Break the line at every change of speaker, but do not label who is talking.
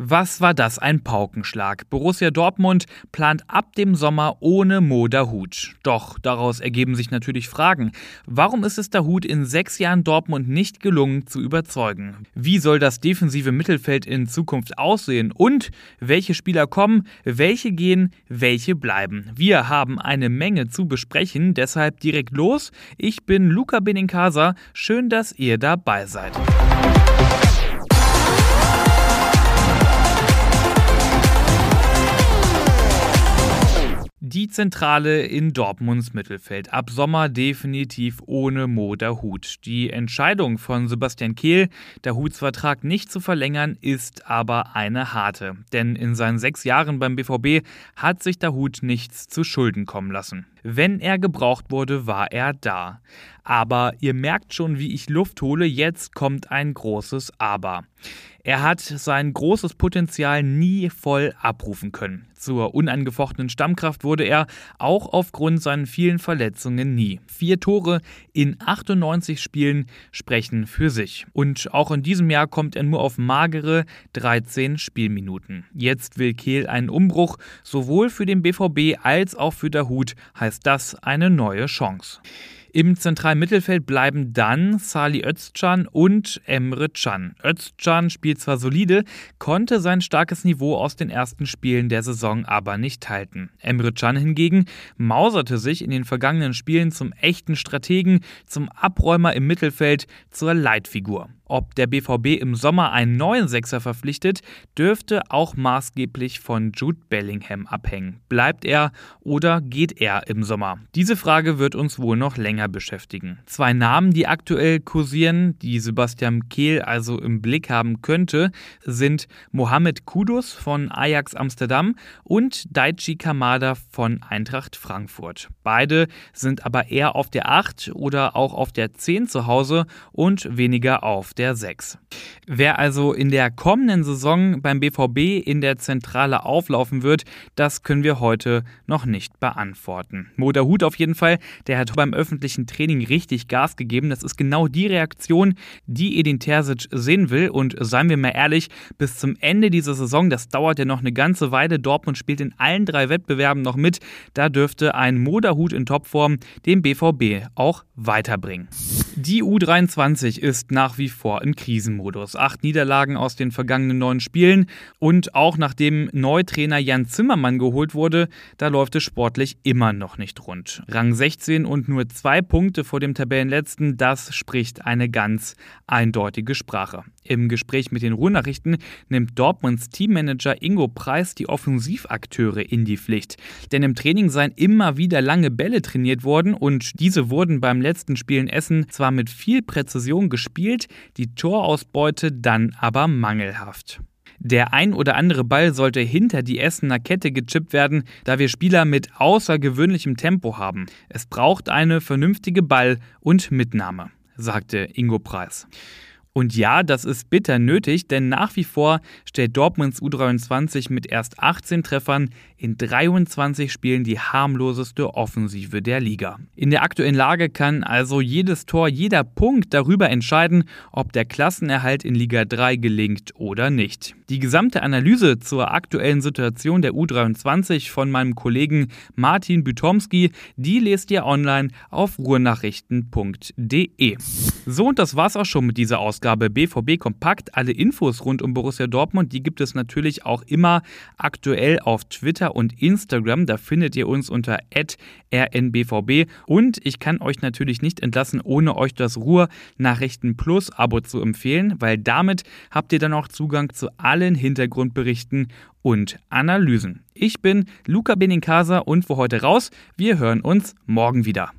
Was war das ein Paukenschlag? Borussia Dortmund plant ab dem Sommer ohne Mo Dahut. Doch daraus ergeben sich natürlich Fragen. Warum ist es Dahut in sechs Jahren Dortmund nicht gelungen zu überzeugen? Wie soll das defensive Mittelfeld in Zukunft aussehen? Und welche Spieler kommen, welche gehen, welche bleiben? Wir haben eine Menge zu besprechen, deshalb direkt los. Ich bin Luca Benincasa. Schön, dass ihr dabei seid. Die Zentrale in Dortmunds Mittelfeld. Ab Sommer definitiv ohne Mo Hut. Die Entscheidung von Sebastian Kehl, der Hutsvertrag nicht zu verlängern, ist aber eine harte. Denn in seinen sechs Jahren beim BVB hat sich der Hut nichts zu Schulden kommen lassen. Wenn er gebraucht wurde, war er da. Aber ihr merkt schon, wie ich Luft hole, jetzt kommt ein großes Aber. Er hat sein großes Potenzial nie voll abrufen können. Zur unangefochtenen Stammkraft wurde er auch aufgrund seiner vielen Verletzungen nie. Vier Tore in 98 Spielen sprechen für sich. Und auch in diesem Jahr kommt er nur auf magere 13 Spielminuten. Jetzt will Kehl einen Umbruch. Sowohl für den BVB als auch für der Hut heißt das eine neue Chance. Im zentralen Mittelfeld bleiben dann Sali Özcan und Emre Can. Özcan spielt zwar solide, konnte sein starkes Niveau aus den ersten Spielen der Saison aber nicht halten. Emre Can hingegen mauserte sich in den vergangenen Spielen zum echten Strategen, zum Abräumer im Mittelfeld, zur Leitfigur. Ob der BVB im Sommer einen neuen Sechser verpflichtet, dürfte auch maßgeblich von Jude Bellingham abhängen. Bleibt er oder geht er im Sommer? Diese Frage wird uns wohl noch länger beschäftigen. Zwei Namen, die aktuell kursieren, die Sebastian Kehl also im Blick haben könnte, sind Mohamed Kudus von Ajax Amsterdam und Daichi Kamada von Eintracht Frankfurt. Beide sind aber eher auf der 8 oder auch auf der 10 zu Hause und weniger auf der 6. Wer also in der kommenden Saison beim BVB in der Zentrale auflaufen wird, das können wir heute noch nicht beantworten. Moda Hut auf jeden Fall, der hat beim öffentlichen Training richtig Gas gegeben. Das ist genau die Reaktion, die Edin Terzic sehen will. Und seien wir mal ehrlich, bis zum Ende dieser Saison, das dauert ja noch eine ganze Weile. Dortmund spielt in allen drei Wettbewerben noch mit. Da dürfte ein Moderhut in Topform den BVB auch weiterbringen. Die U23 ist nach wie vor im Krisenmodus. Acht Niederlagen aus den vergangenen neun Spielen und auch nachdem Neutrainer Jan Zimmermann geholt wurde, da läuft es sportlich immer noch nicht rund. Rang 16 und nur zwei Punkte vor dem Tabellenletzten, das spricht eine ganz eindeutige Sprache. Im Gespräch mit den Ruhrnachrichten nimmt Dortmunds Teammanager Ingo Preis die Offensivakteure in die Pflicht. Denn im Training seien immer wieder lange Bälle trainiert worden und diese wurden beim letzten Spiel in Essen zwar zwar mit viel Präzision gespielt, die Torausbeute dann aber mangelhaft. Der ein oder andere Ball sollte hinter die Essener Kette gechippt werden, da wir Spieler mit außergewöhnlichem Tempo haben. Es braucht eine vernünftige Ball- und Mitnahme, sagte Ingo Preis. Und ja, das ist bitter nötig, denn nach wie vor stellt Dortmunds U23 mit erst 18 Treffern in 23 Spielen die harmloseste Offensive der Liga. In der aktuellen Lage kann also jedes Tor, jeder Punkt darüber entscheiden, ob der Klassenerhalt in Liga 3 gelingt oder nicht. Die gesamte Analyse zur aktuellen Situation der U23 von meinem Kollegen Martin Bütomski, die lest ihr online auf ruhrnachrichten.de. So und das war's auch schon mit dieser Ausgabe BVB Kompakt. Alle Infos rund um Borussia Dortmund, die gibt es natürlich auch immer aktuell auf Twitter Twitter und Instagram. Da findet ihr uns unter rnbvb. Und ich kann euch natürlich nicht entlassen, ohne euch das Ruhr Nachrichten Plus Abo zu empfehlen, weil damit habt ihr dann auch Zugang zu allen Hintergrundberichten und Analysen. Ich bin Luca Benincasa und für heute raus. Wir hören uns morgen wieder.